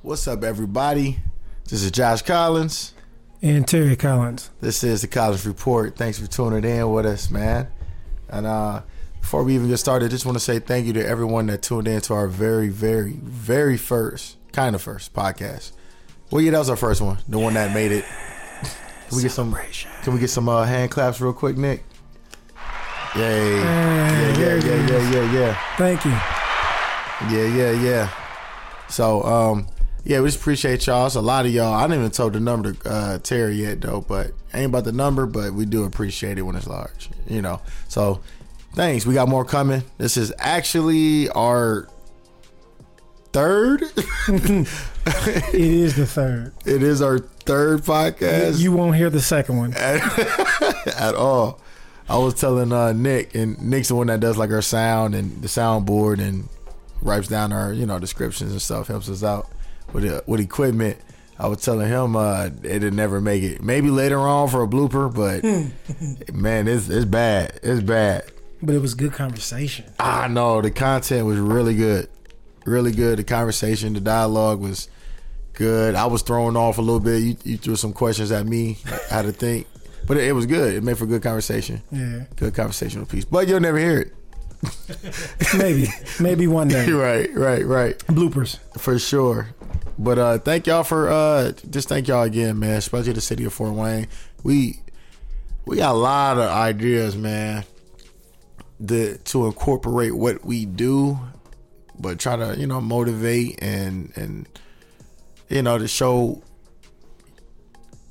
What's up, everybody? This is Josh Collins. And Terry Collins. This is the Collins Report. Thanks for tuning in with us, man. And uh, before we even get started, I just want to say thank you to everyone that tuned in to our very, very, very first, kind of first podcast. Well, yeah, that was our first one, the one that made it. Can we get some? Can we get some uh, hand claps real quick, Nick? Yay! Yeah, yeah, yeah, yeah, yeah, yeah. Thank you. Yeah, yeah, yeah. So, um, yeah, we just appreciate y'all. So a lot of y'all, I didn't even told the number to uh, Terry yet though, but ain't about the number, but we do appreciate it when it's large, you know. So, thanks. We got more coming. This is actually our third. It is the third. it is our third podcast You won't hear the second one. at all. I was telling uh, Nick, and Nick's the one that does like our sound and the soundboard and writes down our you know descriptions and stuff, helps us out with uh, with equipment. I was telling him uh, it'd never make it. Maybe later on for a blooper, but man, it's it's bad. It's bad. But it was good conversation. I know the content was really good, really good. The conversation, the dialogue was good. I was thrown off a little bit. You, you threw some questions at me. Had to think, but it, it was good. It made for good conversation. Yeah. Good conversational piece. But you'll never hear it. Maybe. Maybe one day. right, right, right. Bloopers. For sure. But uh thank y'all for uh just thank y'all again, man. Especially the city of Fort Wayne. We we got a lot of ideas, man. The to incorporate what we do, but try to, you know, motivate and and you know, to show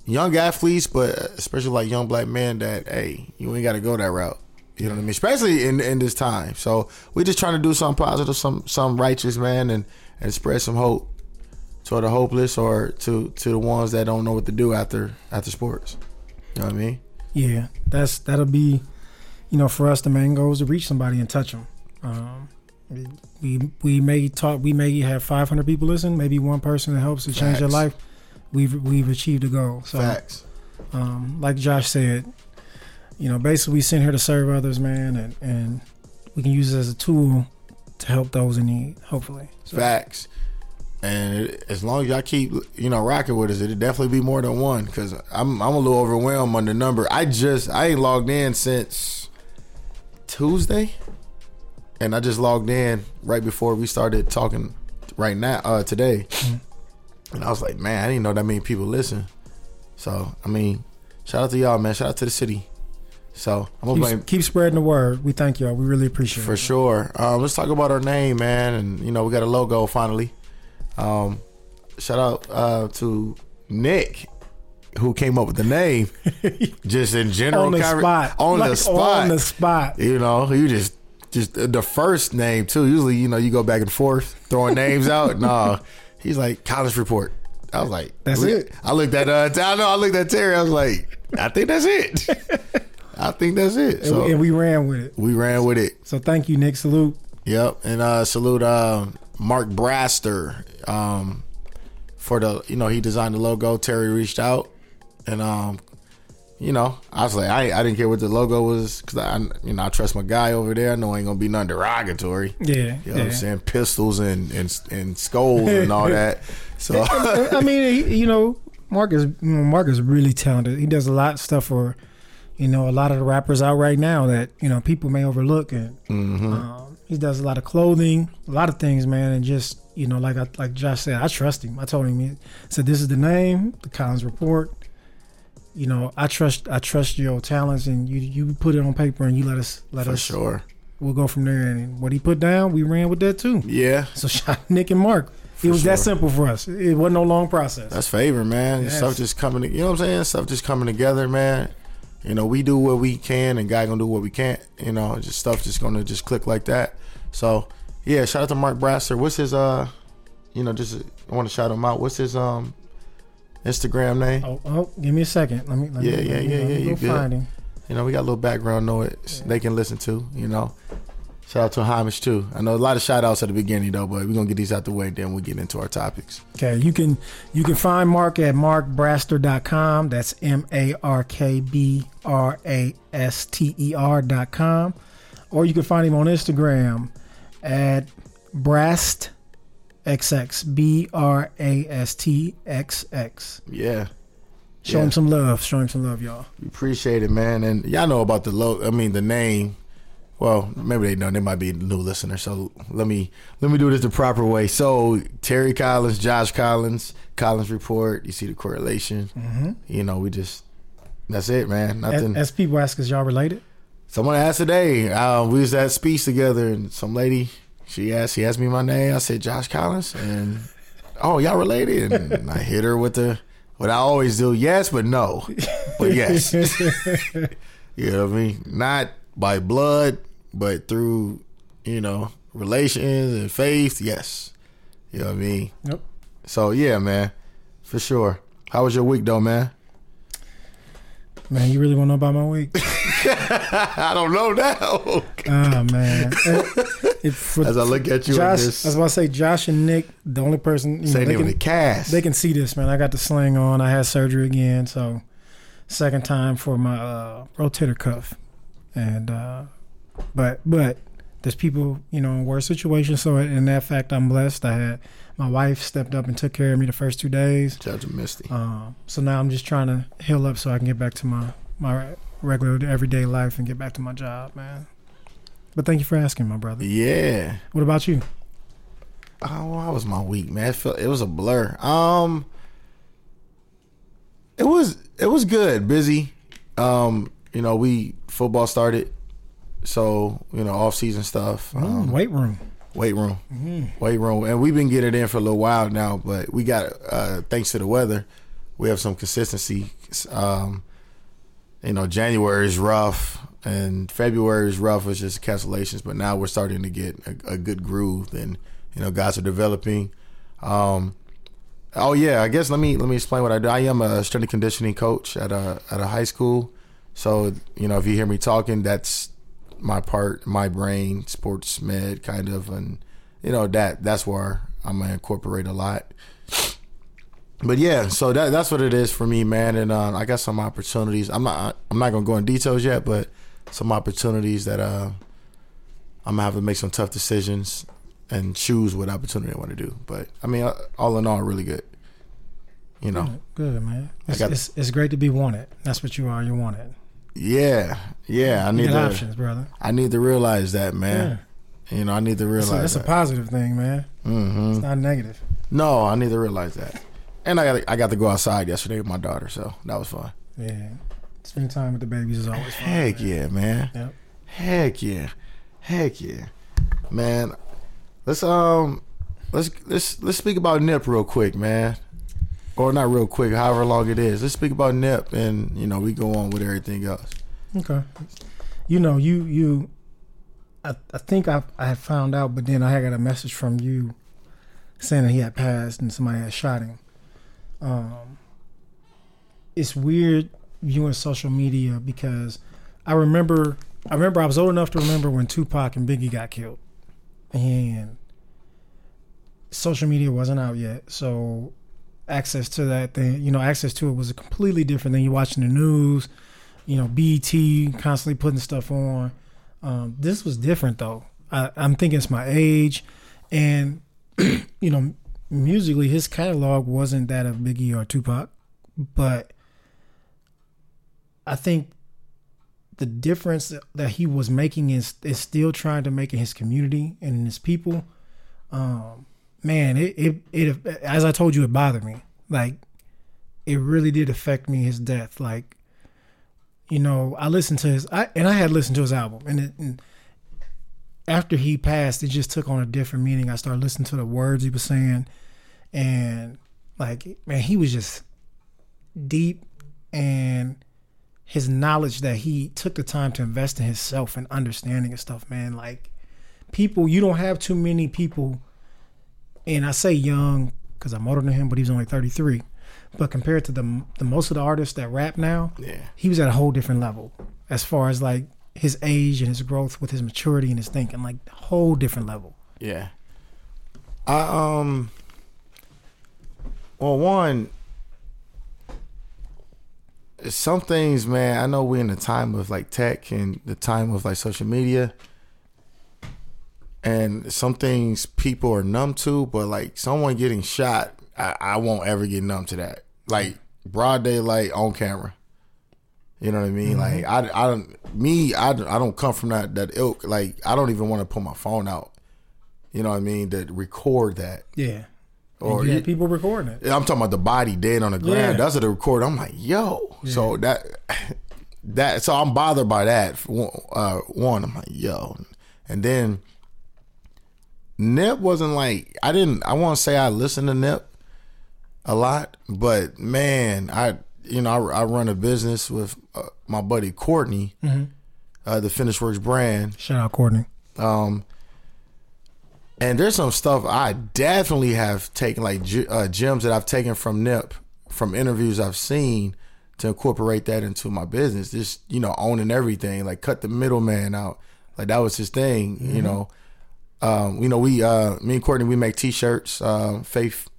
young athletes, but especially like young black men that hey, you ain't gotta go that route. You know what I mean? Especially in in this time. So we just trying to do something positive, some some righteous, man, and and spread some hope to the hopeless or to to the ones that don't know what to do after after sports. You know what I mean? Yeah. That's that'll be, you know, for us the main goal is to reach somebody and touch them. Um, we we may talk. We may have 500 people listen. Maybe one person that helps to change their life. We've we've achieved a goal. So, Facts. um, like Josh said, you know, basically we sent here to serve others, man, and and we can use it as a tool to help those in need. Hopefully. So, Facts. And as long as y'all keep, you know, rocking with us, it'll definitely be more than one. Because I'm, I'm a little overwhelmed on the number. I just, I ain't logged in since Tuesday, and I just logged in right before we started talking. Right now, uh, today, and I was like, man, I didn't know that many people listen. So, I mean, shout out to y'all, man. Shout out to the city. So I'm gonna blame keep, keep spreading the word. We thank y'all. We really appreciate for it. For sure. Um, let's talk about our name, man, and you know we got a logo finally. Um, shout out uh, to Nick, who came up with the name, just in general. On the conver- spot. On the spot. On the spot. you know, you just just the first name too. Usually, you know, you go back and forth throwing names out. No, he's like Collins report. I was like, That's look- it. I looked at uh, I know I looked at Terry. I was like, I think that's it. I think that's it. And, So we, and we ran with it. we ran with it. So thank you, Nick. Salute. Yep, and uh, salute uh, Mark Braster um, for the you know he designed the logo. Terry reached out, and um, you know I was like I I didn't care what the logo was because I you know I trust my guy over there. I know ain't gonna be nothing derogatory. Yeah. You know what. I'm saying? Pistols and and and skulls and all that. So I mean, you know, Mark is you know, Mark is really talented. He does a lot of stuff for, you know, a lot of the rappers out right now that you know people may overlook. And Mm-hmm. um, he does a lot of clothing, a lot of things, man. And just you know, like I, like Josh said, I trust him. I told him, said, "This is the name, the Collins Report." You know, I trust I trust your talents, and you you put it on paper, and you let us let for us. sure, We'll go from there. And what he put down, we ran with that too. yeah, So shout out Nick and Mark. it was that simple for us. It wasn't no long process. that's favor, man. Yes. Stuff just coming. You know what I'm saying? Stuff just coming together, man. You know, we do what we can, and God gonna do what we can't. You know, just stuff just gonna just click like that. So, yeah, shout out to Mark Braster. What's his uh, you know, just I want to shout him out. What's his um, Instagram name? Oh, oh, give me a second. Let me. Let Yeah, me, yeah, me, yeah, yeah, Go you good. find him. You know, we got a little background noise they can listen to. You know, shout out to Hamish too. I know a lot of shout outs at the beginning though, but we're gonna get these out the way. Then we'll get into our topics. Okay, you can you can find Mark at markbraster.com. That's M-A-R-K-B-R-A-S-T-E-R dot com. Or you can find him on Instagram at Brast XX B R A S T X X. Yeah. Show Yeah. him some love. Show him some love, y'all. We appreciate it, man. And y'all know about the low. I mean, the name. Well, maybe they know. They might be new listeners. So let me let me do this the proper way. So Terry Collins, Josh Collins, Collins report. You see the correlation. Mm-hmm. You know, we just that's it, man. As, Nothing. as people ask, is y'all related? Someone asked today. Uh, we was at speech together, and some lady she asked. She asked me my name. I said Josh Collins, and oh, y'all related? And I hit her with the what I always do. Yes, but no, but yes. You know what I mean? Not by blood, but through, you know, relations and faith. Yes. You know what I mean? Yep. So, yeah, man. For sure. How was your week, though, man? Man, you really want to know about my week? I don't know now. oh man. For As I look at you Josh, this, I was about to say Josh and Nick, the only person you know, they can, the cast. they can see this, man. I got the sling on. I had surgery again, so second time for my uh, rotator cuff, and uh, but but there's people you know in worse situations. So in that fact, I'm blessed. I had my wife stepped up and took care of me the first two days. Judge Misty. Um, so now I'm just trying to heal up so I can get back to my my regular everyday life and get back to my job, man. But thank you for asking, my brother. Yeah. What about you? Oh, how was my week, man? It, felt, it was a blur. Um, it was it was good. Busy. Um, you know, we football started, so you know, off season stuff. Mm, Um, weight room. weight room, Mm. weight room, and we've been getting it in for a little while now. But we got uh, thanks to the weather, we have some consistency. Um, you know, January is rough, and February is rough. It's just cancellations, but now we're starting to get a, a good groove, and you know, guys are developing. Um, oh yeah, I guess let me let me explain what I do. I am a strength and conditioning coach at a at a high school. So you know, if you hear me talking, that's my part, my brain, sports med kind of, and you know that that's where I'm gonna incorporate a lot. But yeah, so that that's what it is for me, man. And uh, I got some opportunities. I'm not I'm not gonna go in details yet, but some opportunities that uh, I'm gonna have to make some tough decisions and choose what opportunity I want to do. But I mean, all in all, really good. You know, Good, man. It's, it's, it's great to be wanted. That's what you are. You're wanted. Yeah, yeah. I need to options, brother. I need to realize that, man. Yeah. You know, I need to That's realize a, that's a positive thing, man. Mm-hmm. It's not negative. No, I need to realize that. And I got I got to go outside yesterday with my daughter, so that was fun. Yeah. Spending time with the babies is always fun. Heck man. yeah, man. Yep. Heck yeah. Heck yeah. Man, let's um let's let's let's speak about Nip real quick, man. Or not real quick, however long it is. Let's speak about Nip and you know, we go on with everything else. Okay. You know, you you. I I think I I had found out, but then I got a message from you saying that he had passed and somebody had shot him. Um. It's weird viewing social media because I remember I remember I was old enough to remember when Tupac and Biggie got killed, and social media wasn't out yet, so access to that thing, you know, access to it was a completely different than you watching the news you know, BET constantly putting stuff on. Um, this was different though. I, I'm thinking it's my age, and you know, musically his catalog wasn't that of Biggie or Tupac, but I think the difference that he was making is is still trying to make in his community and in his people. Um, man, it, it it as I told you, it bothered me. Like, it really did affect me. His death, like you know, I listened to his, I, and I had listened to his album, and, it, and after he passed, it just took on a different meaning. I started listening to the words he was saying, and like, man, he was just deep, and his knowledge that he took the time to invest in himself and understanding and stuff, man. Like, people, you don't have too many people, and I say young because I'm older than him, but he's only 33. But compared to the the most of the artists that rap now, Yeah. he was at a whole different level as far as like his age and his growth with his maturity and his thinking, like whole different level. Yeah. I um well one some things, man, I know we're in the time of like tech and the time of like social media. And some things people are numb to, but like someone getting shot, I, I won't ever get numb to that. Like broad daylight on camera. You know what I mean? Like I, I don't me I, don't- I don't come from that that ilk. Like I don't even want to put my phone out. You know what I mean? To record that. Yeah. Or you people recording it. I'm talking about the body dead on the ground. Yeah. That's what the record. I'm like, yo. So that that so I'm bothered by that. Uh, one, I'm like, yo, and then Nip wasn't like I didn't. I want to say I listened to Nip a lot, but man, I you know I, I run a business with uh, my buddy Courtney, uh, the Finish Works brand. Shout out Courtney. Um, and there's some stuff I definitely have taken, like uh, gems that I've taken from Nip, from interviews I've seen, to incorporate that into my business. Just you know, owning everything, like cut the middleman out. Like that was his thing, you know. Um, you know, we, uh, me and Courtney, we make T-shirts, uh, faith,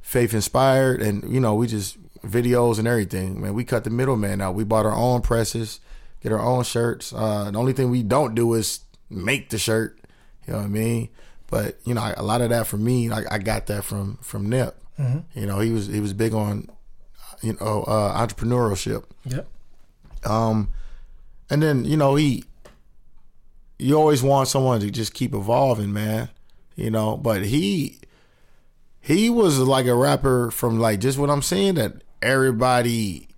faith inspired, and you know, we just videos and everything. Man, we cut the middleman out. We bought our own presses, get our own shirts. Uh, the only thing we don't do is make the shirt. You know what I mean? But you know, a lot of that from me, I, I got that from from Nip. You know, he was he was big on you know uh, entrepreneurship. Yep. Um, and then you know he, you always want someone to just keep evolving, man. You know, but he, he was like a rapper from like just what I'm saying that everybody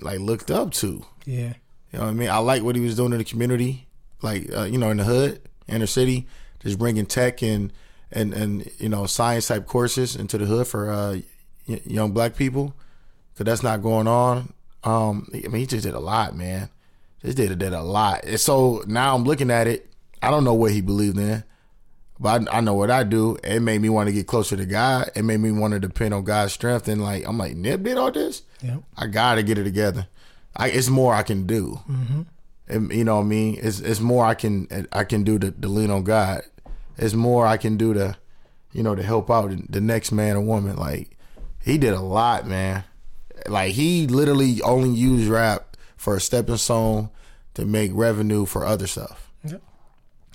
like looked up to. Yeah. You know what I mean? I like what he was doing in the community, like uh, you know, in the hood, inner city, just bringing tech and and and you know science type courses into the hood for uh, young black people, because that's not going on. Um, I mean, he just did a lot, man. Just did did a lot. And so now I'm looking at it. I don't know what he believed in, but I, I know what I do. It made me want to get closer to God. It made me want to depend on God's strength. And like, I'm like, Nip did all this. Yep. I gotta get it together. I, it's more I can do. Mm-hmm. And, you know what I mean? It's it's more I can I can do to, to lean on God. It's more I can do to, you know, to help out the next man or woman. Like he did a lot, man. Like he literally only used rap for a stepping stone to make revenue for other stuff.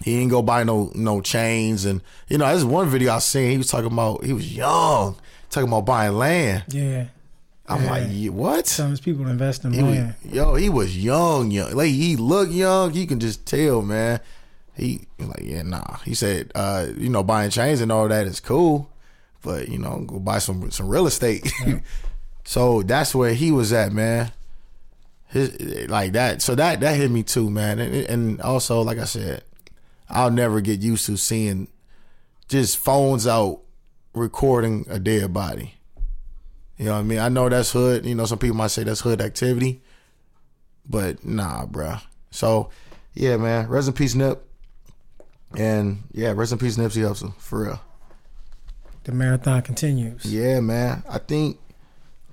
He didn't go buy no no chains and you know, there's one video I seen. He was talking about he was young, talking about buying land. Yeah. I'm Yeah. like, what? Some people invest in He was, land. yo, he was young, young. Like he looked young. You can just tell, man. He like, yeah, nah. He said, uh, you know, buying chains and all that is cool, but you know, go buy some some real estate. so that's where he was at, man. His like that. So that that hit me too, man. And, and also, like I said, I'll never get used to seeing just phones out recording a dead body. You know what I mean? I know that's hood. You know, some people might say that's hood activity, but nah, bruh. So, yeah, man. Rest in peace, Nip. And yeah, rest in peace, Nipsey Hussle, for real. The marathon continues. Yeah, man. I think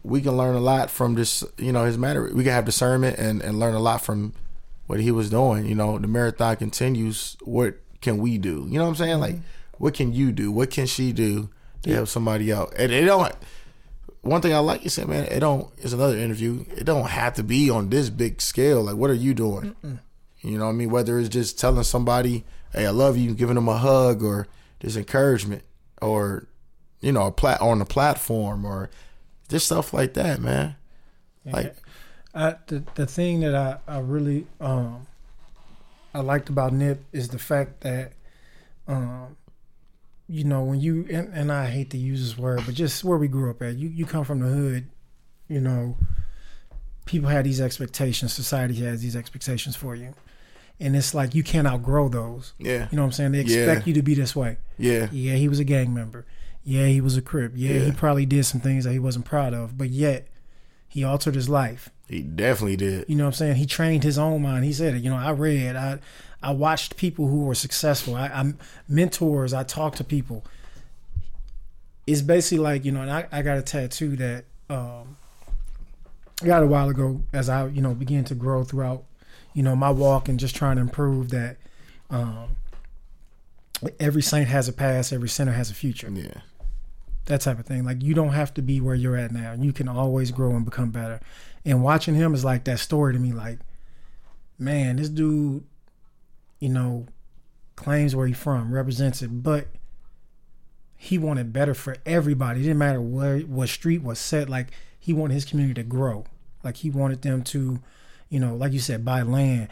we can learn a lot from this. You know, his matter. We can have discernment and and learn a lot from what he was doing. You know, the marathon continues. What can we do? You know what I'm saying? Like, mm-hmm. what can you do? What can she do to help somebody out? And it don't. One thing I like you said, man. It don't. It's another interview. It don't have to be on this big scale. Like, what are you doing? You know what I mean? Whether it's just telling somebody, "Hey, I love you," giving them a hug, or just encouragement, or you know, a plat on a platform, or just stuff like that, man. Like, I, the the thing that I, I really um I liked about Nip is the fact that um you know when you and, and I hate to use this word but just where we grew up at you you come from the hood you know people have these expectations society has these expectations for you. And it's like you can't outgrow those. Yeah, you know what I'm saying? They expect Yeah. you to be this way. Yeah, yeah he was a gang member yeah he was a crip yeah, he probably did some things that he wasn't proud of but yet he altered his life he definitely did. you know what I'm saying? He trained his own mind. He said it. You know, I read, I I watched people who were successful. I, I mentors. I talked to people. It's basically like you know, and I, I got a tattoo that um, I got a while ago as I you know began to grow throughout you know my walk and just trying to improve that. Um, every saint has a past. Every sinner has a future Yeah, that type of thing. Like you don't have to be where you're at now. You can always grow and become better. And watching him is like that story to me. Like, man, this dude, you know, claims where he's from, represents it, but he wanted better for everybody. It didn't matter where what street was set. Like he wanted his community to grow. Like he wanted them to, you know, like you said, buy land.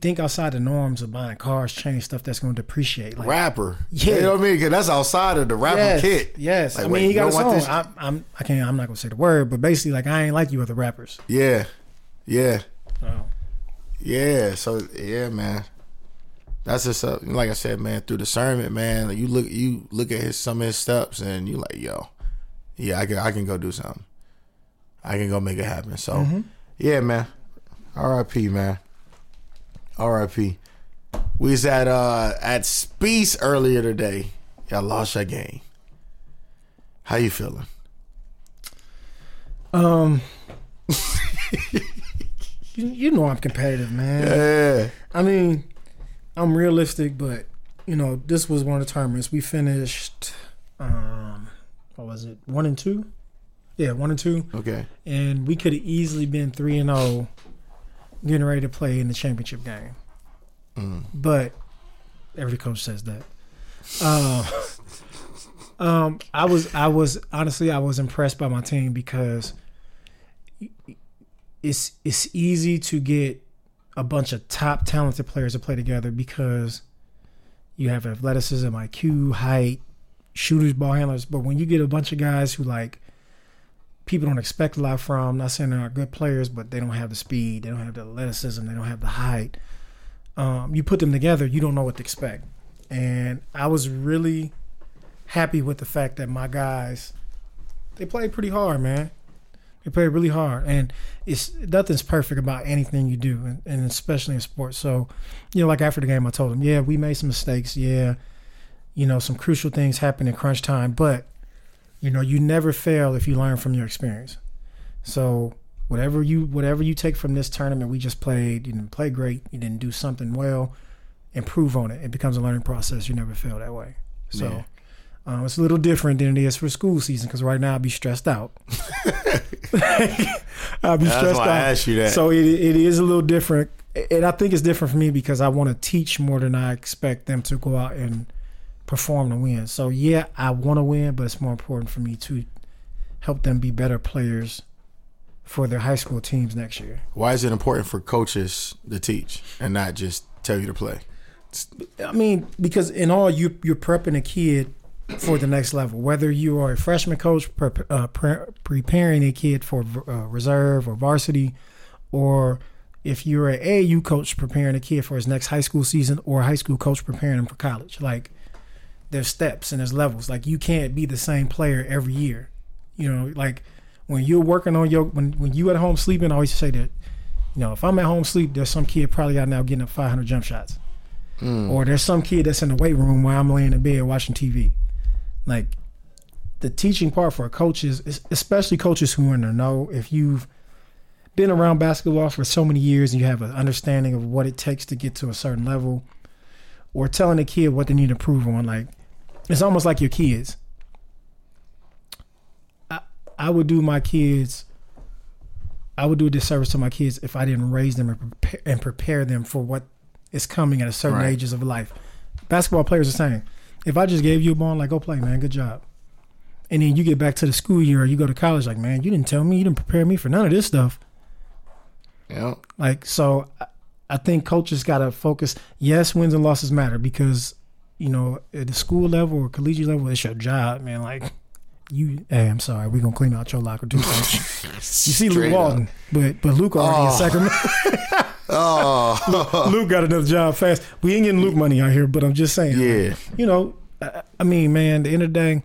Think outside the norms of buying cars, chains, stuff that's going to depreciate. Like rapper. Yeah. You know what I mean? Because that's outside of the rapper yes, kit. yes. Like, I wait, mean, he you got a song. this- I, I'm I can't. I'm not gonna say the word, but basically, like I ain't like you other rappers. Yeah. Yeah. Oh. Yeah. So yeah, man. That's just uh, like I said, man. Through discernment, man. Like, you look, you look at his some of his steps, and you like, yo, yeah, I can, I can go do something. I can go make it happen. So, Mm-hmm. yeah, man. R.I.P. Man. R.I.P. We was at uh at Speece earlier today. Y'all lost your game. How you feeling? Um, you, you know I'm competitive, man. Yeah. I mean, I'm realistic, but you know, this was one of the tournaments. We finished, um, what was it, one and two? Yeah, one and two, Okay. and we could have easily been three and zero, getting ready to play in the championship game. Mm. But every coach says that. Um, um, I was, I was honestly, I was impressed by my team because it's it's easy to get a bunch of top talented players to play together because you have athleticism, IQ, height, shooters, ball handlers. But when you get a bunch of guys who like people don't expect a lot from, not saying they're not good players, but they don't have the speed, they don't have the athleticism, they don't have the height. Um, you put them together, you don't know what to expect. And I was really happy with the fact that my guys they played pretty hard, man. They played really hard, and it's nothing's perfect about anything you do, and, and especially in sports. So, you know, like after the game, I told them, yeah, we made some mistakes. Yeah, you know, some crucial things happened in crunch time, but you know, you never fail if you learn from your experience. So, whatever you whatever you take from this tournament, we just played. You didn't play great. You didn't do something well. Improve on it. It becomes a learning process. You never fail that way. So. Yeah. Um, it's a little different than it is for school season because right now I'd be stressed out. I'd be That's stressed out. I asked you that. So it, it is a little different, and I think it's different for me because I want to teach more than I expect them to go out and perform to win. So yeah, I want to win, but it's more important for me to help them be better players for their high school teams next year. Why is it important for coaches to teach and not just tell you to play? I mean, because in all, you you're prepping a kid for the next level. Whether you are a freshman coach prep, uh, pre- preparing a kid for uh, reserve or varsity, or if you're an AAU coach preparing a kid for his next high school season, or a high school coach preparing him for college, like there's steps and there's levels. Like you can't be the same player every year. You know, like when you're working on your when when you at home sleeping, I always say that. You know, if I'm at home sleep, there's some kid probably out now getting up 500 jump shots hmm. or there's some kid that's in the weight room while I'm laying in bed watching TV. Like the teaching part for coaches, es- especially coaches who are in the know, if you've been around basketball for so many years and you have an understanding of what it takes to get to a certain level, or telling a kid what they need to improve on, like it's almost like your kids. I I would do my kids. I would do a disservice to my kids if I didn't raise them and prepare, and prepare them for what is coming at a certain Right. ages of life. Basketball players are saying, if I just gave you a ball, like go play, man, good job. And then you get back to the school year or you go to college, like, man, you didn't tell me, you didn't prepare me for none of this stuff. Yeah. Like, so I- I think coaches got to focus. Yes, wins and losses matter because, you know, at the school level or collegiate level, it's your job, man. Like, you, hey, I'm sorry, we're going to clean out your locker too. you see Luke Walton, but but Luke already in Oh. Sacramento. Oh, Luke got another job fast. We ain't getting Luke money out here, but I'm just saying. yeah. you know, I, I mean, man, at the end of the day,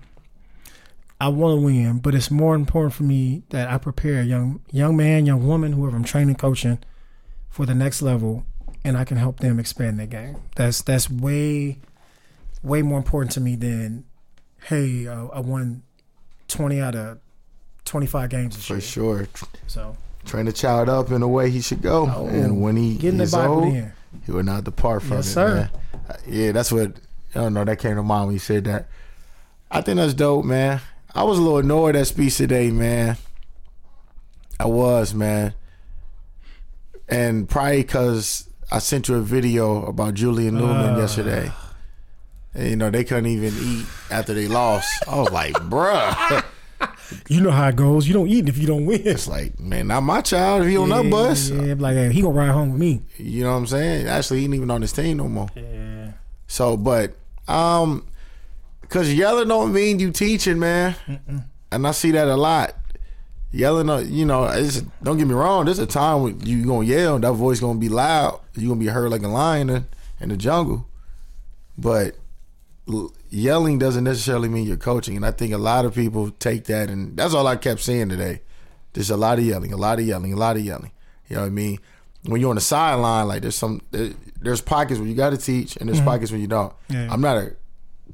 I want to win, but it's more important for me that I prepare a young young man, young woman, whoever I'm training, coaching for the next level, and I can help them expand their game. That's that's way way more important to me than hey, uh, I won twenty out of twenty five games this For year. sure. So Train the child up in the way he should go. Oh, and when he getting the Bible old, in. he will not depart from Yes, it. sir. Man. Uh, Yeah, that's what I don't know. That came to mind when you said that. I think that's dope, man. I was a little annoyed at speech today, man. I was, man, and probably because I sent you a video about Julian Newman Uh. yesterday. And, you know, they couldn't even eat after they lost. I was like, bruh. You know how it goes. You don't eat if you don't win. It's like, man, not my child. If he on that bus, Yeah, like hey, he gonna ride home with me. you know what I'm saying? Actually, he ain't even on this team no more. Yeah. So, but um, cause yelling don't mean you teaching, man. And I see that a lot. Yelling, uh, you know, it's, don't get me wrong. There's a time when you gonna yell, that voice gonna be loud. You gonna be heard like a lion in, in the jungle. But yelling doesn't necessarily mean you're coaching, and I think a lot of people take that, and that's all I kept seeing today. There's a lot of yelling, a lot of yelling, a lot of yelling. You know what I mean? When you're on the sideline, like there's some, there's pockets where you got to teach, and there's mm-hmm. pockets where you don't. Yeah. I'm not a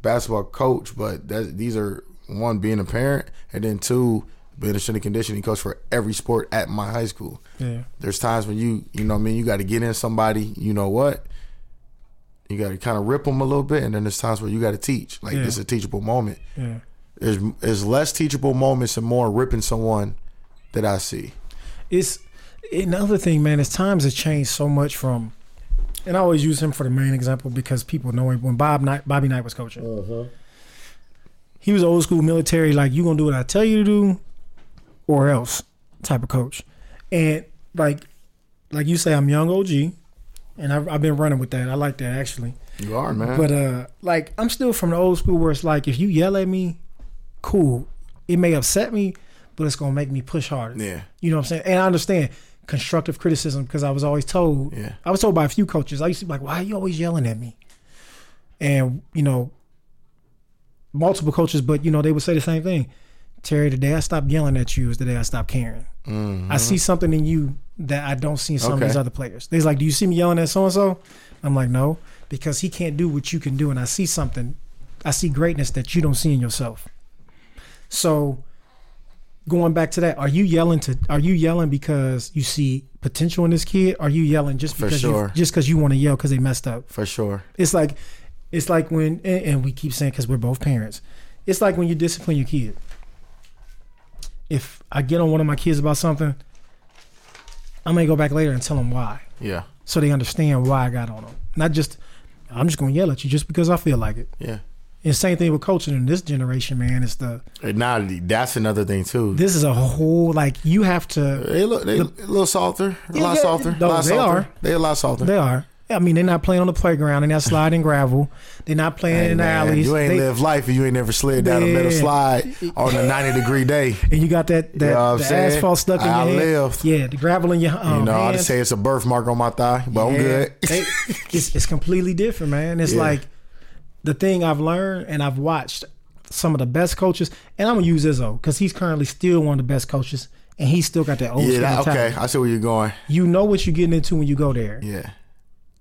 basketball coach, but that, these are one being a parent, and then two being a strength and conditioning coach for every sport at my high school. Yeah. There's times when you, you know, what I mean, you got to get in somebody. You know what? You got to kind of rip them a little bit, and then there's times where you got to teach. Like Yeah. it's a teachable moment. Yeah. There's there's less teachable moments and more ripping someone that I see. It's another thing, man. Is times have changed so much from, and I always use him for the main example because people know him. When Bob Knight, Bobby Knight was coaching, uh-huh. he was old school military. Like you gonna do what I tell you to do, or else type of coach. And like, like you say, I'm young OG, and I've, I've been running with that. I like that actually. You are man. But uh, like I'm still from the old school where it's like if you yell at me, cool. It may upset me, but it's gonna make me push harder. yeah, You know what I'm saying? And I understand constructive criticism because I was always told. Yeah. I was told by a few coaches. I used to be like, "Why are you always yelling at me?" And you know, multiple coaches, but you know, they would say the same thing. Terry, the day I stopped yelling at you is the day I stopped caring. I see something in you that I don't see in some of these other players. They's like, "Do you see me yelling at so and so?" I'm like, "No," because he can't do what you can do, and I see something. I see greatness that you don't see in yourself. So, going back to that, are you yelling to? Are you yelling because you see potential in this kid? Are you yelling just because sure. you, just because you want to yell because they messed up? for sure. It's like, it's like when, and, and we keep saying because we're both parents. It's like when you discipline your kid. If I get on one of my kids about something, I may go back later and tell them why, Yeah, so they understand why I got on them. Not just, I'm just going to yell at you just because I feel like it. yeah. And same thing with coaching in this generation, man. It's the And now that's another thing too. this is a whole like you have to. They look they a little softer, a Yeah, lot yeah, softer. no, a lot they softer. are. They a lot softer. They are. I mean, they're not playing on the playground. They're not sliding gravel. They're not playing Hey, in the man, alleys. you ain't They- live life if you ain't never slid down a metal slide on a ninety degree day. and you got that that know the saying? asphalt stuck in I your hand. lived. Yeah, the gravel in your um, You know, I hands. just say it's a birthmark on my thigh, but I'm good. They- it's, it's completely different, man. It's Yeah. like the thing I've learned and I've watched some of the best coaches, and I'm gonna use Izzo because he's currently still one of the best coaches, and he's still got that old yeah, school that, okay. I see where you're going. You know what you're getting into when you go there, Yeah,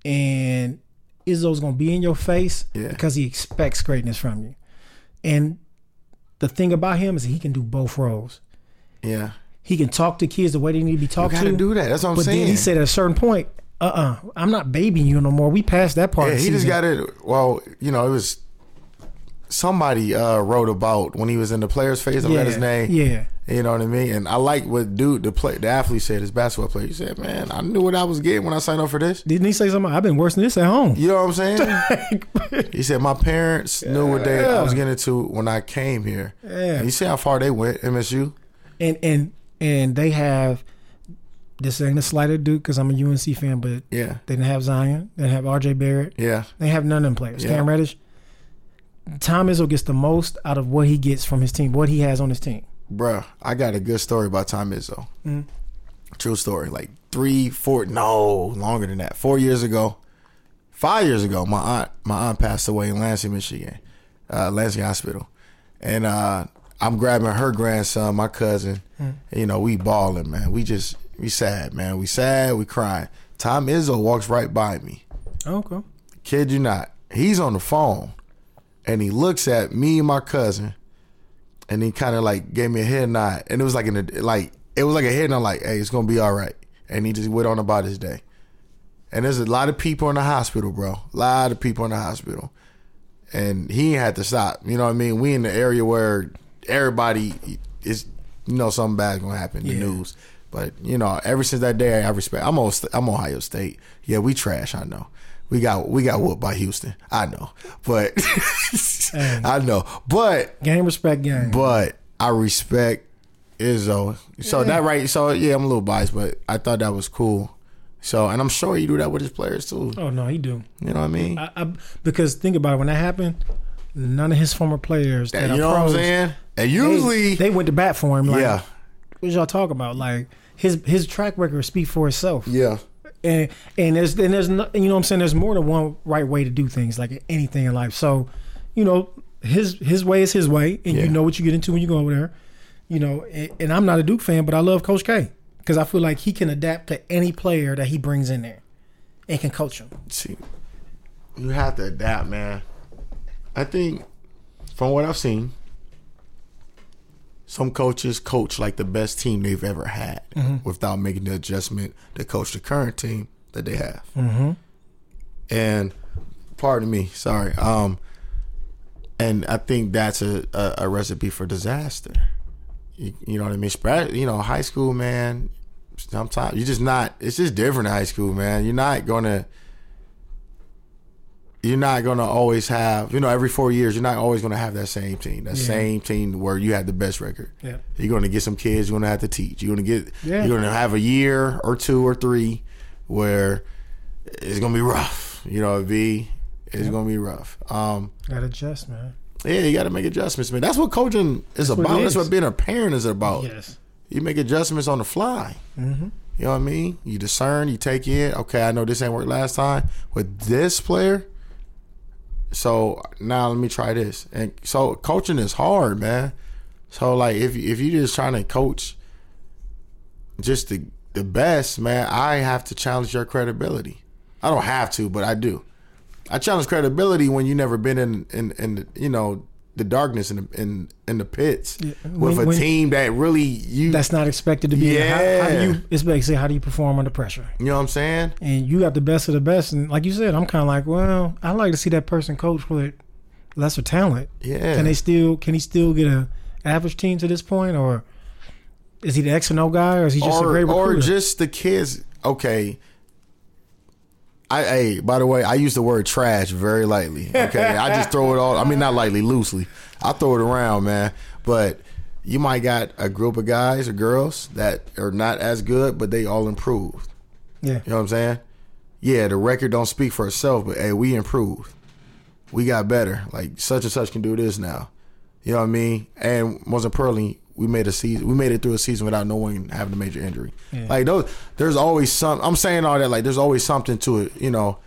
and Izzo's gonna be in your face Yeah. because he expects greatness from you. And the thing about him is he can do both roles. yeah. He can talk to kids the way they need to be talked to do that. That's what I'm but saying. then he said at a certain point, uh uh-uh, uh, i am not babying you no more. We passed that part. yeah, he just got it. Well, you know, it was somebody uh, wrote about when he was in the player's face. I yeah, his name. Yeah. You know what I mean? And I like what dude, the play, the athlete said, his basketball player. He said, "Man, I knew what I was getting when I signed up for this." Didn't he say something? I've been worse than this at home. You know what I'm saying? he said, "My parents knew what they I was getting into when I came here." Yeah. And you see how far they went, MSU. And and and they have this ain't a slight at Duke because I'm a UNC fan, but Yeah, they didn't have Zion. They didn't have RJ Barrett. yeah, They have none of them players. Yeah. Cam Reddish. Tom Izzo gets the most out of what he gets from his team, what he has on his team. bruh. I got a good story about Tom Izzo. Mm. True story. Like three, four, no, longer than that. Four years ago, five years ago, my aunt, my aunt passed away in Lansing, Michigan, uh, Lansing Hospital, and uh, I'm grabbing her grandson, my cousin. Mm. and, you know, we balling, man. We just we sad, man. We sad, we crying. Tom Izzo walks right by me. Okay. Kid you not. He's on the phone and he looks at me and my cousin and he kind of like gave me a head nod. And it was like in a, like it was like a head nod like, hey, it's gonna be all right. And he just went on about his day. And there's a lot of people in the hospital, bro. A lot of people in the hospital. And he had to stop. You know what I mean? We in the area where everybody is you know something bad's gonna happen, the Yeah. news. But you know, ever since that day, I respect. I'm on. I'm Ohio State. Yeah, we trash. I know, We got we got whooped by Houston. I know, but Hey. I know, but Game respect game. but I respect Izzo. So Yeah. that right. So yeah, I'm a little biased, but I thought that was cool. So and I'm sure he do that with his players too. oh no, he do. You know what I mean? I, I, because think about it, when that happened, none of his former players that you are know what I'm saying? And they- usually, they, went to bat for him. Like, yeah, what y'all talking about? Like his his track record speak for itself. yeah, and and there's and there's no, you know what I'm saying there's more than one right way to do things like anything in life. So, you know, his his way is his way, and Yeah. you know what you get into when you go over there. You know, and, and I'm not a Duke fan, but I love Coach K because I feel like he can adapt to any player that he brings in there and can coach them. See, you have to adapt, man. I think from what I've seen, some coaches coach like the best team they've ever had without making the adjustment to coach the current team that they have. Mm-hmm. And pardon me, sorry. Um, and I think that's a, a, a recipe for disaster. You, you know what I mean? Spread, you know, high school, man. Sometimes you're just not. It's just different in high school, man. You're not gonna. You're not gonna always have, you know, every four years, you're not always gonna have that same team, that Yeah. same team where you have the best record. Yeah. You're gonna get some kids you're gonna have to teach. You're gonna get, Yeah. you're gonna have a year or two or three where it's gonna be rough. You know, V, it's gonna be rough. Um, Got to adjust, man. yeah, you got to make adjustments, man. That's what coaching is what it about. That's what being a parent is about. Yes. You make adjustments on the fly. Mm-hmm. You know what I mean? You discern, you take in. Okay, I know this ain't worked last time with this player. So now let me try this. And so coaching is hard, man. So like if if you just trying to coach just the the best, man, I have to challenge your credibility. I don't have to, but I do. I challenge credibility when you never been in in, in you know the darkness in the, in in the pits Yeah, with when- a when- team that really you That's not expected to be. How, how Yeah. do you? It's basically how do you perform under pressure? you know what I'm saying? and you got the best of the best. And like you said, I'm kind of like, well, I like to see that person coach with lesser talent. Yeah. Can they still? Can he still get a average team to this point, or is he the X and O guy, or is he just or, a great or just the kids. Okay. I hey, by the way, I use the word trash very lightly. Okay, I just throw it all. I mean, not lightly, loosely. I throw it around, man. But you might got a group of guys or girls that are not as good, but they all improved. yeah, You know what I'm saying? Yeah, the record don't speak for itself, but hey, we improved. We got better. Like such and such can do this now. You know what I mean? And wasn't Pearly, we made a season. We made it through a season without no one having a major injury. Yeah. Like those, there's always some. I'm saying all that. Like there's always something to it. You know,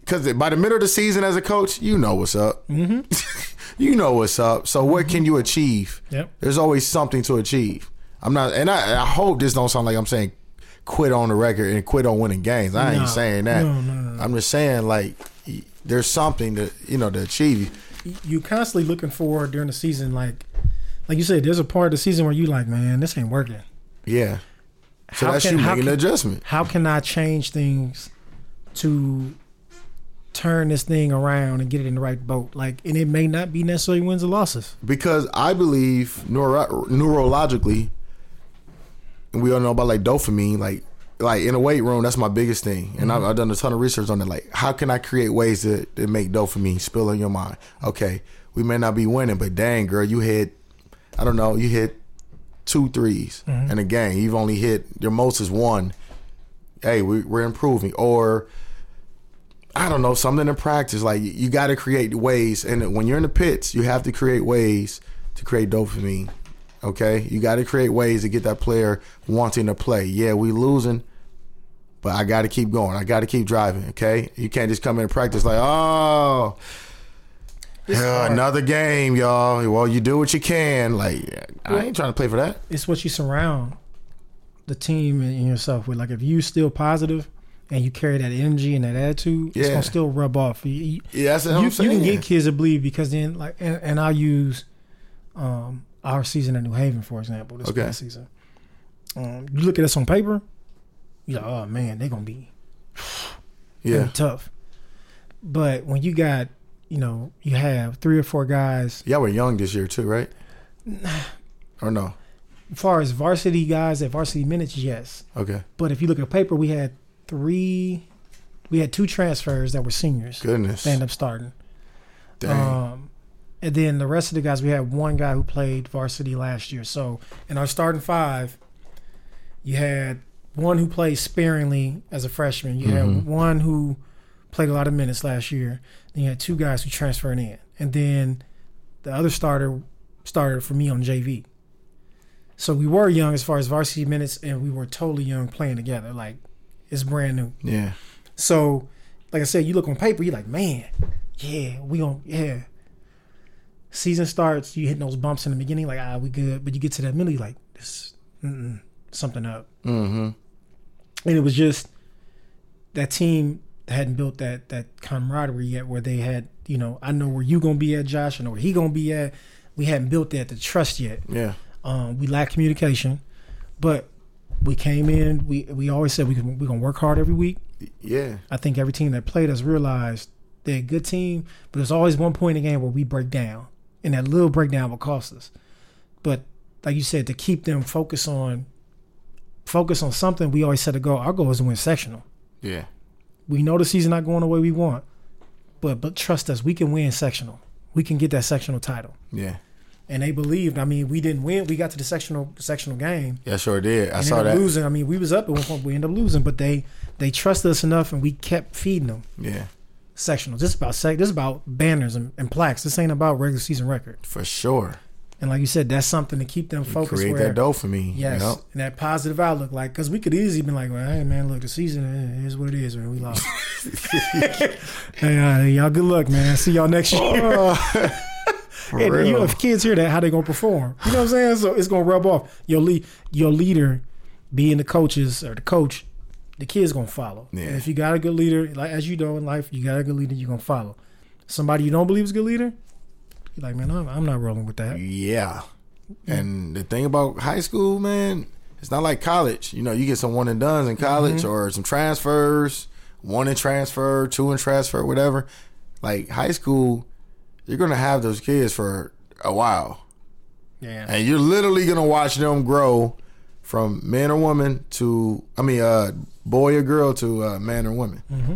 because by the middle of the season as a coach, you know what's up. Mm-hmm. you know what's up. So what can you achieve? Yep. There's always something to achieve. I'm not, and I, I hope this don't sound like I'm saying quit on the record and quit on winning games. I ain't saying that. No, no, no, no. I'm just saying like there's something to you know to achieve. you constantly looking forward during the season, like like you said, there's a part of the season where you like, man, this ain't working. Yeah. So How that's can- you making an adjustment. How can I change things to turn this thing around and get it in the right boat? Like, and it may not be necessarily wins or losses. because I believe neuro- neurologically, and we all know about like dopamine, like like in a weight room, that's my biggest thing, and I've, I've done a ton of research on it. Like, how can I create ways to, to make dopamine spill in your mind? Okay, we may not be winning, but dang, girl, you hit, I don't know, you hit two 3s in a game. You've only hit your most is one. Hey, we, we're improving, or I don't know, something in practice. Like you got to create ways, and when you're in the pits, you have to create ways to create dopamine. Okay, you got to create ways to get that player wanting to play. Yeah, we losing, but I got to keep going. I got to keep driving. Okay, you can't just come in and practice like, oh, Yeah, another game, y'all. Well, you do what you can. Like I ain't trying to play for that. It's what you surround the team and yourself with. Like, if you still positive and you carry that energy and that attitude, it's gonna still rub off. You, Yeah, that's what you, I'm saying. you can get kids to believe because then, like, and, and I'll use um, our season at New Haven for example. This Okay. past season, um, you look at us on paper, you're like, oh man, they're gonna be yeah, pretty tough. But when you got, you know, you have three or four guys, y'all were young this year too, right? Or no? as far as varsity guys at varsity minutes, yes. Okay. But if you look at the paper, we had three, We had two transfers that were seniors. Goodness. They ended up starting. Dang. Um, and then the rest of the guys, we had one guy who played varsity last year. So in our starting five, you had one who played sparingly as a freshman. You Mhm. had one who played a lot of minutes last year. Then you had two guys who transferred in, and then the other starter started for me on JV. So we were young as far as varsity minutes, and we were totally young playing together. Like it's brand new. yeah. So, like I said, you look on paper, you're like, man, yeah, we gon' yeah. Season starts, you hitting those bumps in the beginning, like ah, we good, but you get to that middle, like this, something up, Mm-hmm. and it was just that team hadn't built that that camaraderie yet, where they had, you know, I know where you gonna be at, Josh, I know where he gonna be at. We hadn't built that the trust yet. Yeah. Um, we lack communication, but we came in. We we always said we we gonna work hard every week. Yeah. I think every team that played us realized they're a good team, but there's always one point in the game where we break down, and that little breakdown will cost us. But like you said, to keep them focused on focus on something, we always set a goal. Our goal is to win sectional. Yeah. We know the season not going the way we want, but but trust us, we can win sectional. We can get that sectional title. Yeah. And they believed. I mean, we didn't win. We got to the sectional sectional game. Yeah, sure did. I saw that. losing. I mean, we was up at one point. We ended up losing, but they they trusted us enough, and we kept feeding them. Yeah. sectional. This is about sec. This is about banners and, and plaques. This ain't about regular season record. For sure. And like you said, that's something to keep them focused. Create Where, that dough for me. yes, Yep. and that positive outlook. Like, because we could easily been like, well, hey man, look, the season eh, is what it is, man. We lost. hey, uh, y'all, good luck, man. See y'all next year. For and you know, if kids hear that, how they gonna perform? You know what I'm saying? So it's gonna rub off. Your lead, your leader, being the coaches or the coach, the kids gonna follow. Yeah. And if you got a good leader, like as you know in life, you got a good leader, you are gonna follow. Somebody you don't believe is a good leader, you're like, man, I'm, I'm not rolling with that. Yeah. And the thing about high school, man, it's not like college. You know, you get some one and dones in college Mm-hmm. or some transfers, one in transfer, two in transfer, whatever. Like high school, you're gonna have those kids for a while. Yeah. And you're literally gonna watch them grow from man or woman to I mean uh boy or girl to uh, man or woman. Mm-hmm.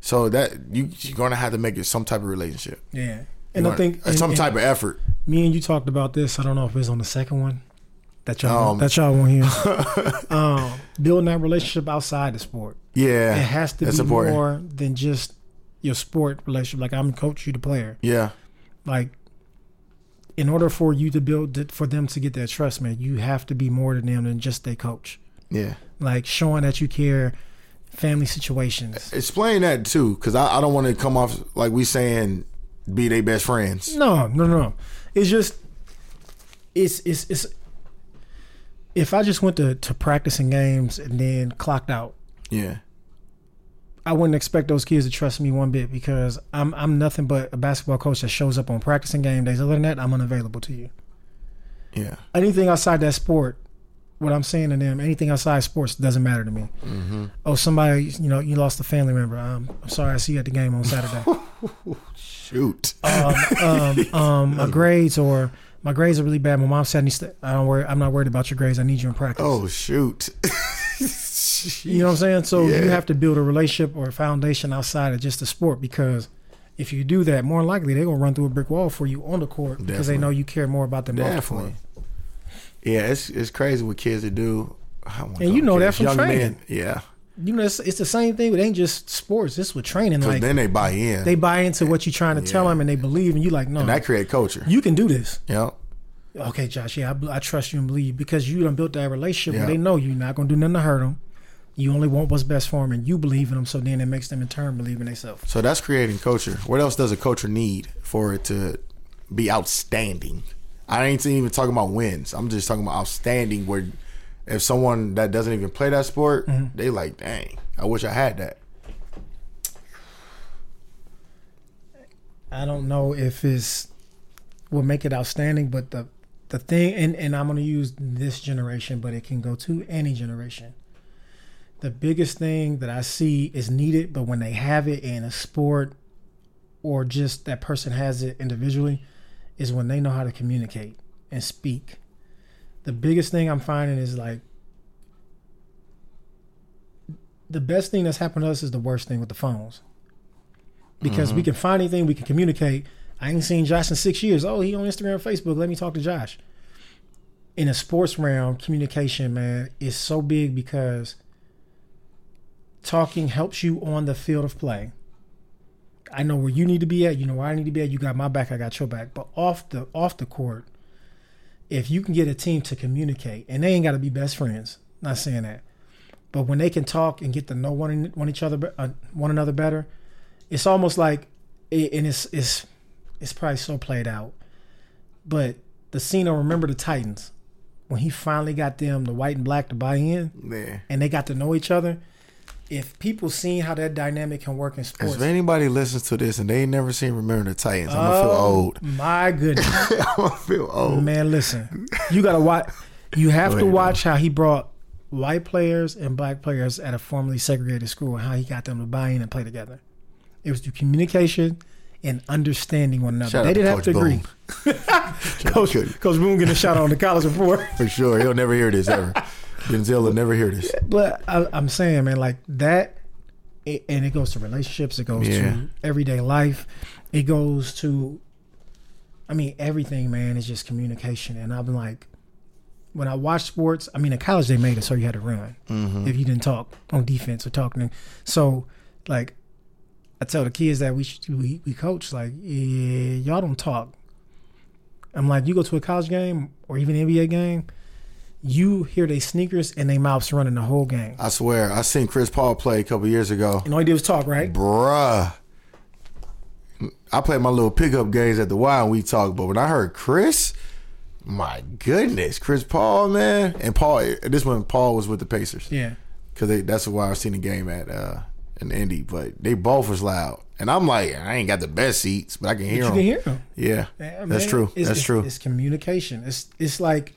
So that you you're gonna have to make it some type of relationship. Yeah. And You're I think gonna- some and- type of effort. me and you talked about this. I don't know if it was on the second one that y'all Um, that y'all won't hear. um, building that relationship outside the sport. Yeah. It has to be important. more than just your sport relationship. Like I'm coach, you the player. Yeah. Like in order for you to build for them to get that trust, man, you have to be more to them than just their coach. Yeah. Like showing that you care, family situations. Explain that too, because I, I don't want to come off like we saying be their best friends. No, no, no. It's just it's it's it's if I just went to, to practicing games and then clocked out, Yeah. I wouldn't expect those kids to trust me one bit because I'm I'm nothing but a basketball coach that shows up on practicing game days. Other than that, I'm unavailable to you. Yeah. Anything outside that sport, what I'm saying to them, anything outside sports doesn't matter to me. Mm-hmm. Oh, somebody, you know, you lost a family member. Um, I'm sorry, I see you at the game on Saturday. Shoot. um, um, um, my grades or my grades are really bad. My mom said I need to, I don't worry. I'm not worried about your grades. I need you in practice. Oh shoot. you know what I'm saying? So Yeah. you have to build a relationship or a foundation outside of just the sport because if you do that, more likely they're gonna run through a brick wall for you on the court because they know you care more about them. Definitely. Yeah, it's it's crazy what kids to do. I And you know that from young training. Men. Yeah, You know, it's, it's the same thing. It ain't just sports. It's with training. Like then they buy in, they buy into what you're trying to tell them, and they believe, and you like, no, and that create culture. you can do this. Yeah, Okay, Josh. Yeah, I, I trust you and believe because you done built that relationship Yeah. where they know you're not gonna do nothing to hurt them. You only want what's best for them, and you believe in them. So then it makes them in turn believe in themselves. so that's creating culture. What else does a culture need for it to be outstanding? I ain't even talking about wins. I'm just talking about outstanding. Where if someone that doesn't even play that sport, Mm-hmm. they like, dang, I wish I had that. I don't know if it's will make it outstanding, but the the thing, and, and I'm gonna use this generation, but it can go to any generation. The biggest thing that I see is needed, but when they have it in a sport or just that person has it individually, is when they know how to communicate and speak. The biggest thing I'm finding is like the best thing that's happened to us is the worst thing with the phones. Because Mm-hmm. we can find anything, we can communicate. I ain't seen Josh in six years. Oh, he on Instagram, Facebook. Let me talk to Josh. In a sports realm, communication, man, is so big because talking helps you on the field of play. I know where you need to be at. You know where I need to be at. You got my back. I got your back. But off the off the court, if you can get a team to communicate, and they ain't got to be best friends. Not saying that, but when they can talk and get to know one one each other, uh, one another better, it's almost like, it, and it's it's it's probably so played out. But the scene of Remember the Titans, when he finally got them, the white and black, to buy in, Man. and they got to know each other. If people seen how that dynamic can work in sports, If anybody listens to this and they ain't never seen Remember the Titans, I'm gonna feel Oh, old. My goodness. I'm gonna feel old. Man, listen. You gotta watch you have Go to watch how he brought white players and black players at a formerly segregated school and how he got them to buy in and play together. It was through communication and understanding one another. Shout they didn't have to agree. Coach- Coach Boone getting a shot on the Collins report. For sure, he'll never hear this ever. Denzel will never hear this. But I, I'm saying, man, like that, it, and it goes to relationships. It goes Yeah. to everyday life. It goes to, I mean, everything, man. Is just communication. And I've been like, when I watch sports, I mean, in college they made it so you had to run mm-hmm. if you didn't talk on defense or talking. So, like, I tell the kids that we sh- we we coach like, yeah, y'all don't talk. I'm like, you go to a college game or even NBA game, you hear they sneakers and they mouths running the whole game. I swear, I seen Chris Paul play a couple years ago. And all he did was talk, right? Bruh. I played my little pickup games at the Y and we talked, but when I heard Chris, my goodness, Chris Paul, man, and Paul. This when Paul was with the Pacers Yeah. because that's why I seen the game at uh, in Indy. But they both was loud, and I'm like, I ain't got the best seats, but I can hear You them. can hear them. Yeah, Yeah, that's true. It's- that's it's- true. It's communication. It's it's like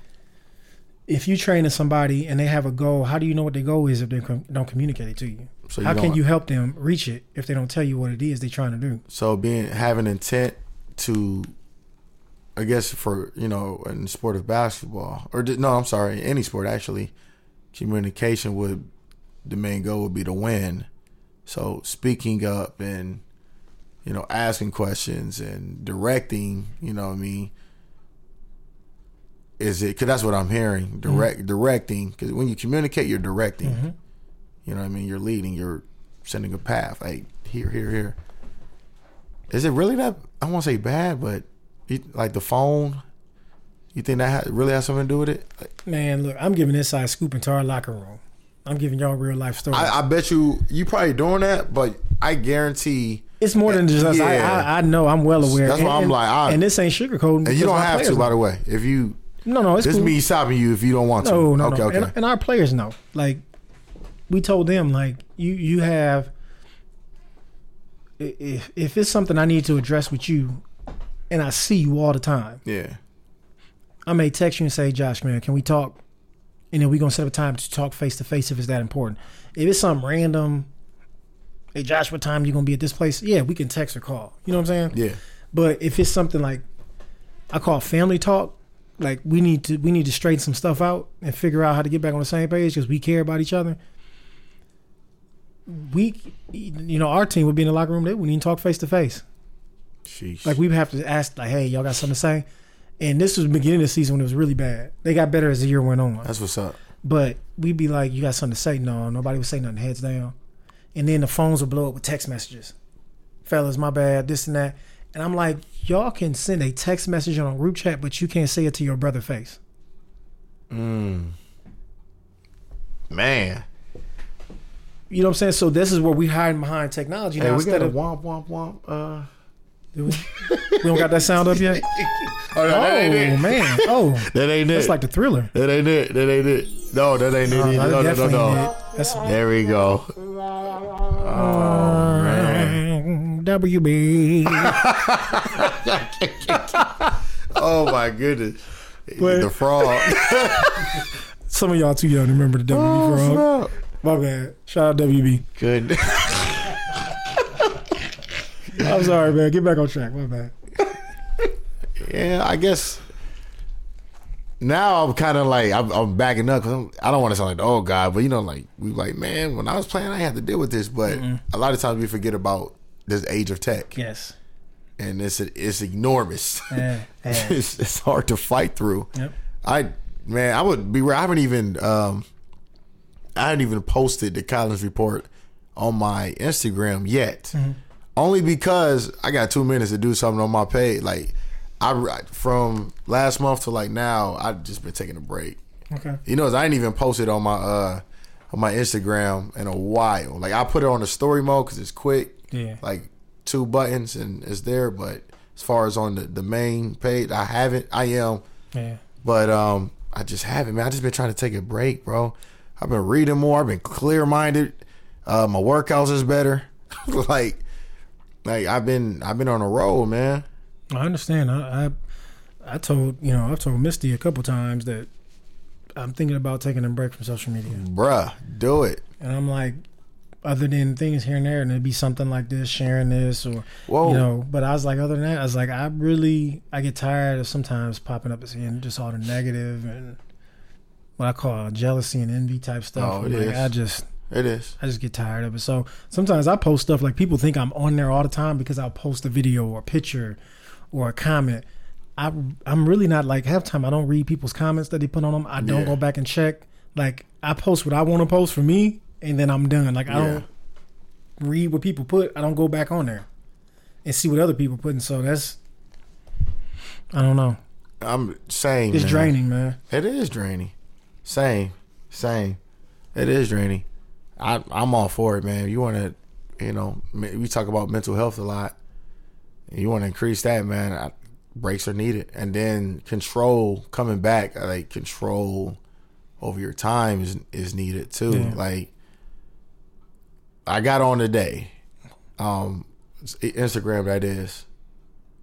if you training somebody and they have a goal, how do you know what their goal is if they com- don't communicate it to you? So you how can you help them reach it if they don't tell you what it is they're trying to do? So being having intent to, I guess for you know in the sport of basketball or no, I'm sorry, any sport actually, communication would the main goal would be to win. So speaking up and you know asking questions and directing, you know what I mean. Is it because that's what I'm hearing? Mm-hmm. Direct directing because when you communicate, you're directing. Mm-hmm. You know what I mean? You're leading. You're sending a path. Like here, here, here. Is it really that? I won't say bad, but you, like the phone. You think that really has something to do with it? Like, Man, look, I'm giving inside scoop into our locker room. I'm giving y'all real life stories. I, I bet you you probably doing that, but I guarantee. it's more than just us. I, Yeah. I, I know. I'm well aware. That's why I'm and, like, I- and this ain't sugarcoating. And you don't have to, by the way. If you, No, no, it's this cool. me stopping you if you don't want to. No, no, okay, no. okay. And, and our players know. Like we told them, like you you have. If if it's something I need to address with you, and I see you all the time, yeah, I may text you and say, Josh, man, can we talk? And then we're gonna set up a time to talk face to face if it's that important. If it's something random, hey Josh, what time you gonna be at this place? Yeah, we can text or call. You know what I'm saying? yeah. But if it's something like I call family talk, like we need to we need to straighten some stuff out and figure out how to get back on the same page because we care about each other. We, you know, our team would be in the locker room. They wouldn't even talk face to face. Like we would have to ask, like, "Hey, y'all got something to say?" And this was the beginning of the season when it was really bad. They got better as the year went on. that's what's up. But we'd be like, "You got something to say?" No, nobody would say nothing. Heads down. And then the phones would blow up with text messages. Fellas, my bad. This and that. And I'm like, y'all can send a text message on a group chat, but you can't say it to your brother face. Mm. Man, You know what I'm saying? So this is where we hiding behind technology hey, now. we instead got a of womp womp womp. Uh, we don't got that sound up yet. oh, no, that ain't Oh it. man! Oh, That ain't it. that's like the thriller. that ain't it. That ain't it. No, that ain't it. Oh, no, no, no, no. That's There we go. Oh man. WB. Oh my goodness. What? The frog. Some of y'all too young to remember the WB Oh, frog. frog. My bad. Shout out WB. Good. I'm sorry, man. Get back on track. My bad. Yeah, I guess now I'm kind of like I'm, I'm backing up because I don't want to sound like the old guy, but you know, like we like, man, when I was playing, I had to deal with this. But a lot of times we forget about this age of tech, Yes. and it's it's enormous. Yeah. yeah. it's, it's hard to fight through. Yep. I man, I would be. I haven't even um, I haven't even posted the Collins report on my Instagram yet. Only because I got two minutes to do something on my page. Like I from last month to like now, I've just been taking a break. Okay. You know, I ain't even posted on my uh on my Instagram in a while. Like I put it on the story mode because it's quick. Yeah. Like two buttons and it's there. But as far as on the, the main page, I haven't. I am, Yeah. but um, I just haven't. Man, I just been trying to take a break, bro. I've been reading more. I've been clear minded. Uh, my workouts is better. like, like I've been I've been on a roll, man. I understand. I, I I told you know I've told Misty a couple times that I'm thinking about taking a break from social media, Bruh, do it. and I'm like, other than things here and there, and it'd be something like this, sharing this, or Whoa. you know. But I was like, other than that, I was like, I really I get tired of sometimes popping up and seeing just all the negative and what I call jealousy and envy type stuff. Oh, it like, is. I just It is. I just get tired of it. So sometimes I post stuff like people think I'm on there all the time because I'll post a video or a picture or a comment. I I'm really not like half time. I don't read people's comments that they put on them. I don't Yeah. go back and check. Like I post what I want to post for me, and then I'm done. Like I Yeah. don't read what people put. I don't go back on there and see what other people put. And so that's I don't know. I'm saying It's man. draining, man. It is draining. Same, same. It is draining. I I'm all for it, man. You want to, you know, we talk about mental health a lot. You want to increase that, man. I, breaks are needed, and then control coming back, like control over your time is is needed too. Yeah. Like I got on today, um, Instagram that is,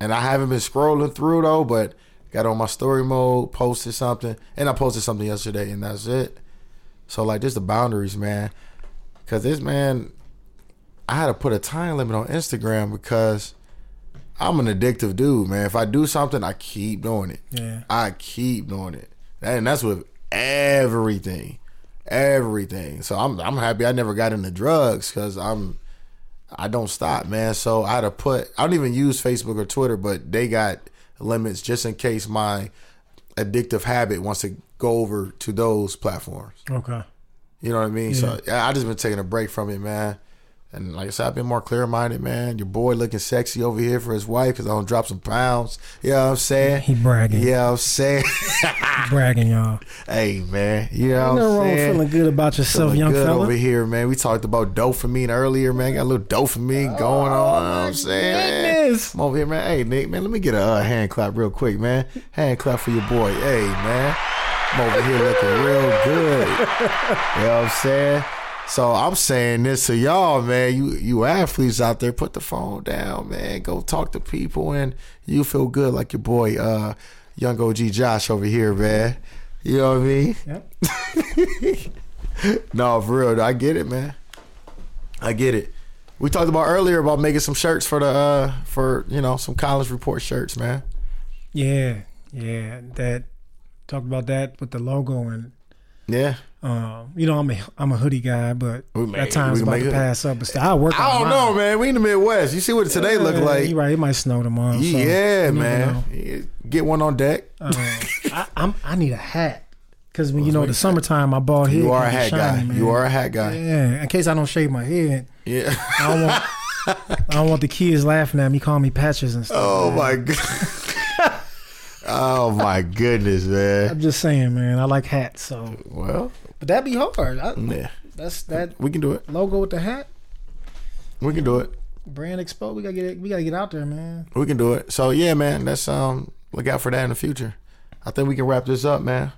and I haven't been scrolling through though, but got on my story mode, posted something, and I posted something yesterday, and that's it. So like, just the boundaries, man. Cause this man, I had to put a time limit on Instagram because I'm an addictive dude, man. If I do something, I keep doing it. Yeah. I keep doing it, and that's with everything, everything. So I'm I'm happy I never got into drugs because I'm I don't stop, man. So I had to put I don't even use Facebook or Twitter, but they got limits just in case my addictive habit wants to go over to those platforms. Okay. You know what I mean? So yeah, I just been taking a break from it, man. And like I said, I've been more clear minded, man. Your boy looking sexy over here for his wife because I don't drop some pounds. You know what I'm saying? He bragging. Yeah, I'm saying. Bragging, y'all. hey, man. You know Ain't what I'm wrong saying? feeling good about yourself, Feeling young good fella. over here, man. We talked about dopamine earlier, man. Got a little dopamine going on. You know what I'm saying? man? Goodness. I'm over here, man. Hey, Nick, man, let me get a uh, hand clap real quick, man. Hand clap for your boy. Hey, man. I'm over here looking real good. You know what I'm saying? So I'm saying this to y'all, man. You you athletes out there, put the phone down, man. Go talk to people, and you feel good like your boy, uh, young OG Josh over here, man. You know what I mean? Yep. No, for real. I get it, man. I get it. We talked about earlier about making some shirts for the uh for you know some Collins report shirts, man. Yeah, yeah. That talked about that with the logo and Yeah. Um, you know I'm a I'm a hoodie guy, but may- that time's about to pass up. But I work. I don't know, man. We in the Midwest. You see what today look like? You're right. It might snow tomorrow. Yeah, you never man. Get one on deck. Um, I, I'm I need a hat because when you know the summertime, my bald head. You are a hat shiny, guy. man. You are a hat guy. Yeah, in case I don't shave my head, Yeah. I don't want. I don't want the kids laughing at me, calling me patches and stuff. oh man. my god. oh my goodness, man. I'm just saying, man. I like hats, so Well, but that'd be hard. I, yeah. that's that We can do it. logo with the hat. We can do it. Brand expo. We gotta get it. We gotta get out there, man. We can do it. So yeah, man. Let's um look out for that in the future. I think we can wrap this up, man. A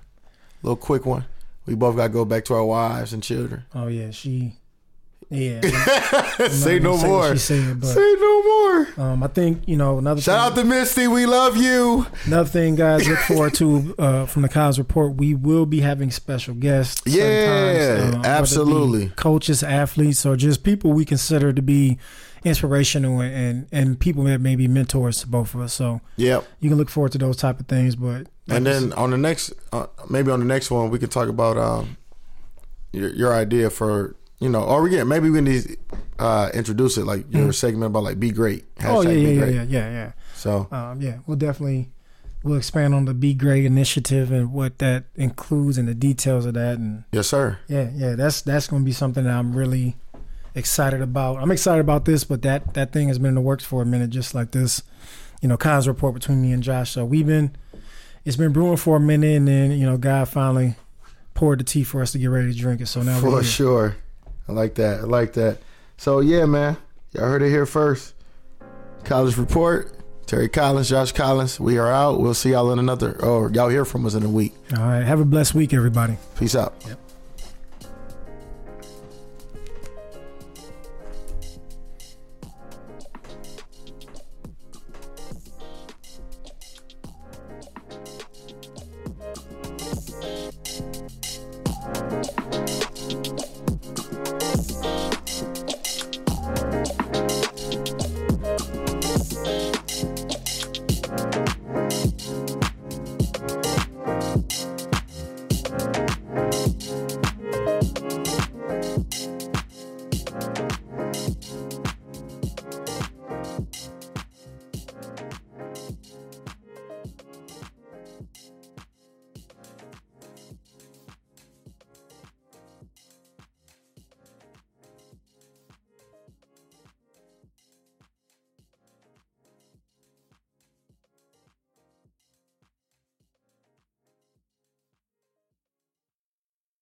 little quick one. We both got to go back to our wives and children. Oh yeah, she. Yeah. Say no more. Said, but Say no more. um, I think you know another Shout thing, out to Misty. We love you. another thing, guys. Look forward to uh, from the Collins report. We will be having special guests. Yeah, uh, whether it be absolutely. Coaches, athletes, or just people we consider to be inspirational and and people that may be mentors to both of us. So Yep. you can look forward to those type of things. But And then on the next, uh, maybe on the next one, we can talk about um, your, your idea for you know, or we get maybe we need to uh, introduce it like your segment about like be great. Mm. oh yeah, yeah, Great. yeah, yeah, yeah. So Um, yeah, we'll definitely we'll expand on the Be Great initiative and what that includes and the details of that. And yes, sir. yeah, yeah, that's that's going to be something that I'm really excited about. I'm excited about this, but that that thing has been in the works for a minute, just like this, you know, Collins report between me and Josh. So we've been it's been brewing for a minute, and then you know, God finally poured the tea for us to get ready to drink it. So now we're For sure. I like that. I like that. So yeah, man. Y'all heard it here first. Collins Report. Terry Collins, Josh Collins. We are out. We'll see y'all in another or y'all hear from us in a week. All right, have a blessed week, everybody. Peace out. Yep.